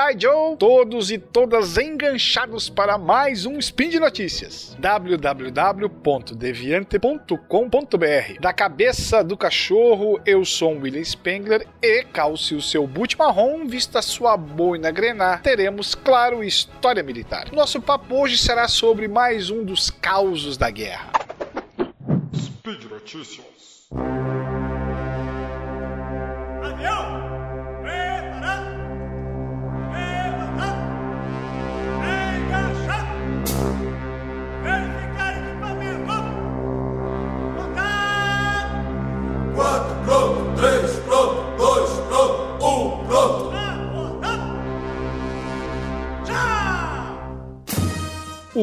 G.I. Joe, todos e todas enganchados para mais um Spin de Notícias. www.deviante.com.br Da cabeça do cachorro, eu sou um William Spengler e calce o seu boot marrom, vista sua boina grenar, teremos, claro, história militar. Nosso papo hoje será sobre mais um dos causos da guerra. Speed Notícias. Avião!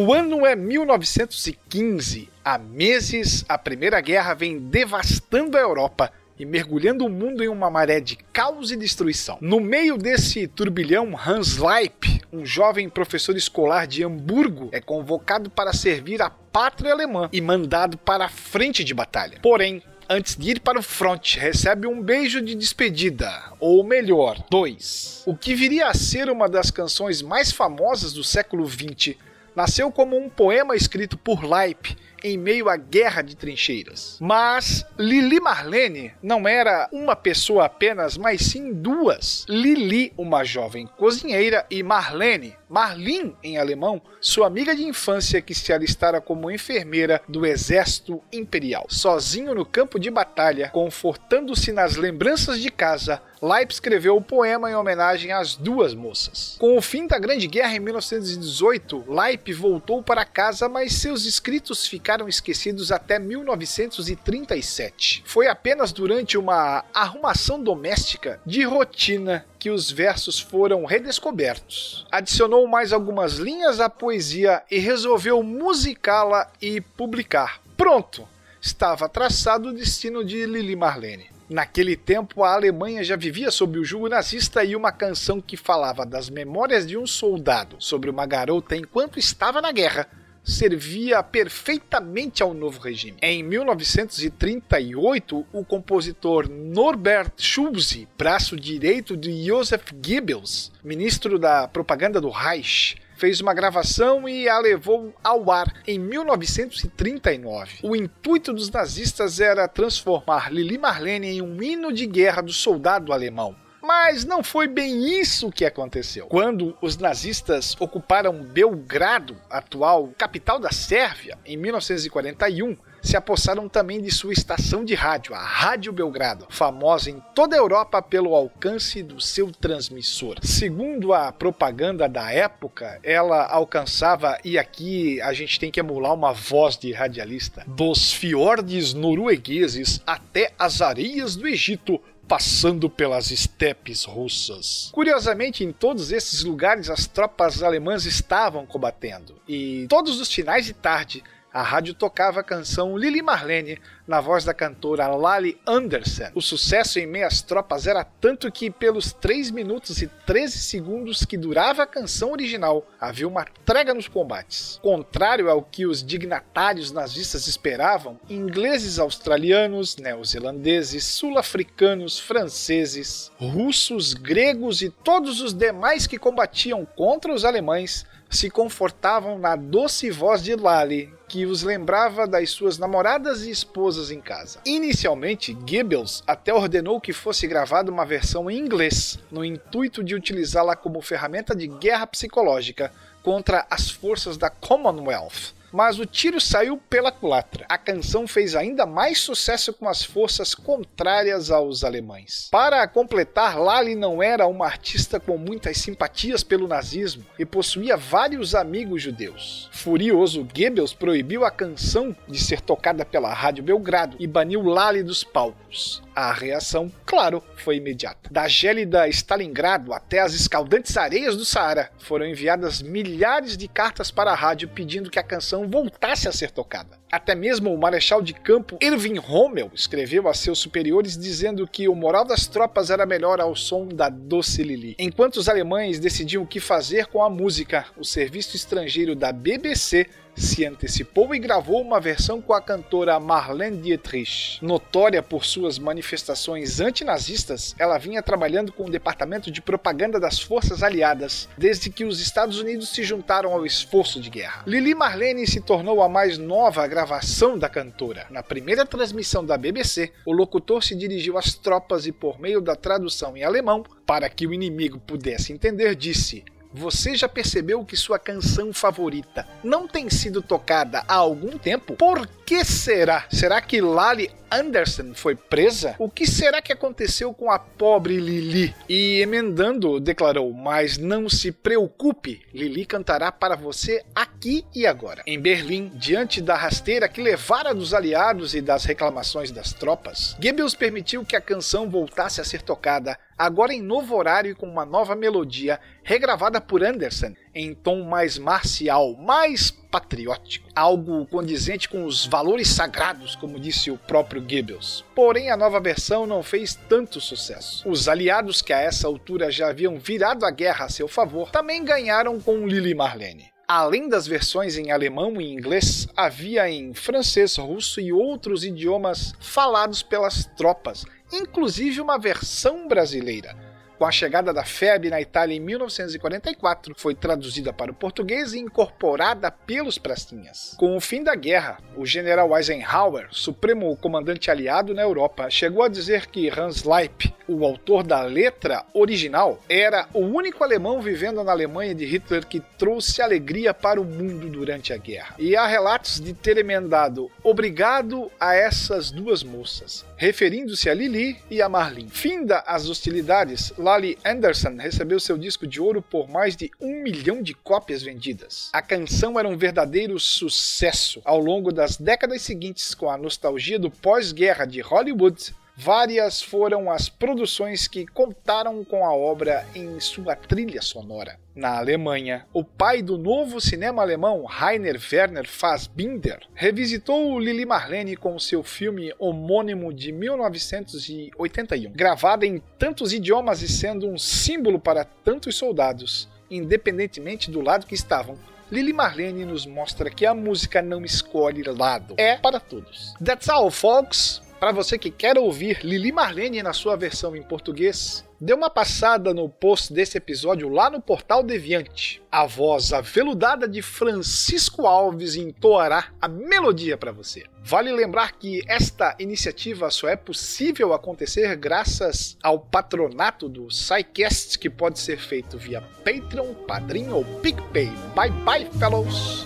O ano é 1915. Há meses, a Primeira Guerra vem devastando a Europa e mergulhando o mundo em uma maré de caos e destruição. No meio desse turbilhão, Hans Leip, um jovem professor escolar de Hamburgo, é convocado para servir a pátria alemã e mandado para a frente de batalha. Porém, antes de ir para o front, recebe um beijo de despedida, ou melhor, dois. O que viria a ser uma das canções mais famosas do século XX nasceu como um poema escrito por Leip em meio à guerra de trincheiras. Mas Lili Marlene não era uma pessoa apenas, mas sim duas. Lili, uma jovem cozinheira, e Marlene, Marlin em alemão, sua amiga de infância que se alistara como enfermeira do exército imperial. Sozinho no campo de batalha, confortando-se nas lembranças de casa, Leip escreveu o poema em homenagem às duas moças. Com o fim da Grande Guerra em 1918, Leip voltou para casa, mas seus escritos ficaram esquecidos até 1937. Foi apenas durante uma arrumação doméstica de rotina que os versos foram redescobertos. Adicionou mais algumas linhas à poesia e resolveu musicá-la e publicar. Pronto! Estava traçado o destino de Lili Marlene. Naquele tempo, a Alemanha já vivia sob o jugo nazista e uma canção que falava das memórias de um soldado sobre uma garota enquanto estava na guerra servia perfeitamente ao novo regime. Em 1938, o compositor Norbert Schulze, braço direito de Joseph Goebbels, ministro da propaganda do Reich, fez uma gravação e a levou ao ar em 1939. O intuito dos nazistas era transformar Lili Marlene em um hino de guerra do soldado alemão. Mas não foi bem isso que aconteceu. Quando os nazistas ocuparam Belgrado, atual capital da Sérvia, em 1941, se apossaram também de sua estação de rádio, a Rádio Belgrado, famosa em toda a Europa pelo alcance do seu transmissor. Segundo a propaganda da época, ela alcançava, e aqui a gente tem que emular uma voz de radialista, dos fiordes noruegueses até as areias do Egito, passando pelas estepes russas. Curiosamente, em todos esses lugares as tropas alemãs estavam combatendo, e todos os finais de tarde a rádio tocava a canção Lili Marlene na voz da cantora Lali Anderson. O sucesso em meias tropas era tanto que, pelos 3 minutos e 13 segundos que durava a canção original, havia uma trégua nos combates. Contrário ao que os dignatários nazistas esperavam, ingleses, australianos, neozelandeses, sul-africanos, franceses, russos, gregos e todos os demais que combatiam contra os alemães se confortavam na doce voz de Lali, que os lembrava das suas namoradas e esposas em casa. Inicialmente, Goebbels até ordenou que fosse gravada uma versão em inglês, no intuito de utilizá-la como ferramenta de guerra psicológica contra as forças da Commonwealth mas o tiro saiu pela culatra. A canção fez ainda mais sucesso com as forças contrárias aos alemães. Para completar, Lali não era uma artista com muitas simpatias pelo nazismo e possuía vários amigos judeus. Furioso, Goebbels proibiu a canção de ser tocada pela Rádio Belgrado e baniu Lali dos palcos. A reação, claro, foi imediata. Da gélida Stalingrado até as escaldantes areias do Saara, foram enviadas milhares de cartas para a rádio pedindo que a canção voltasse a ser tocada. Até mesmo o marechal de campo Irving Rommel escreveu a seus superiores dizendo que o moral das tropas era melhor ao som da doce Lili. Enquanto os alemães decidiam o que fazer com a música, o serviço estrangeiro da BBC se antecipou e gravou uma versão com a cantora Marlene Dietrich. Notória por suas manifestações antinazistas, ela vinha trabalhando com o departamento de propaganda das forças aliadas desde que os Estados Unidos se juntaram ao esforço de guerra. Lili Marlene se tornou a mais nova gravação da cantora. Na primeira transmissão da BBC, o locutor se dirigiu às tropas e, por meio da tradução em alemão, para que o inimigo pudesse entender, disse: você já percebeu que sua canção favorita não tem sido tocada há algum tempo? Por que será? Será que Lali Anderson foi presa? O que será que aconteceu com a pobre Lili? E emendando, declarou: Mas não se preocupe, Lili cantará para você aqui e agora. Em Berlim, diante da rasteira que levara dos aliados e das reclamações das tropas, Goebbels permitiu que a canção voltasse a ser tocada, agora em novo horário e com uma nova melodia, regravada por Anderson, em tom mais marcial, mais patriótico, algo condizente com os valores sagrados, como disse o próprio Goebbels. Porém, a nova versão não fez tanto sucesso. Os aliados que a essa altura já haviam virado a guerra a seu favor também ganharam com Lili Marlene. Além das versões em alemão e inglês, havia em francês, russo e outros idiomas falados pelas tropas, inclusive uma versão brasileira com a chegada da FEB na Itália em 1944, foi traduzida para o português e incorporada pelos pracinhas. Com o fim da guerra, o general Eisenhower, supremo comandante aliado na Europa, chegou a dizer que Hans Leip, o autor da letra original, era o único alemão vivendo na Alemanha de Hitler que trouxe alegria para o mundo durante a guerra. E há relatos de ter emendado obrigado a essas duas moças, referindo-se a Lili e a Marlene. Finda as hostilidades, Lali Anderson recebeu seu disco de ouro por mais de um milhão de cópias vendidas. A canção era um verdadeiro sucesso ao longo das décadas seguintes, com a nostalgia do pós-guerra de Hollywood Várias foram as produções que contaram com a obra em sua trilha sonora. Na Alemanha, o pai do novo cinema alemão, Rainer Werner Fassbinder, revisitou Lili Marlene com seu filme homônimo de 1981, gravada em tantos idiomas e sendo um símbolo para tantos soldados, independentemente do lado que estavam. Lili Marlene nos mostra que a música não escolhe lado, é para todos. That's all, folks! Para você que quer ouvir Lili Marlene na sua versão em português, dê uma passada no post desse episódio lá no portal Deviante. A voz aveludada de Francisco Alves entoará a melodia para você. Vale lembrar que esta iniciativa só é possível acontecer graças ao patronato do SciCast, que pode ser feito via Patreon, Padrim ou PicPay. Bye bye, fellows!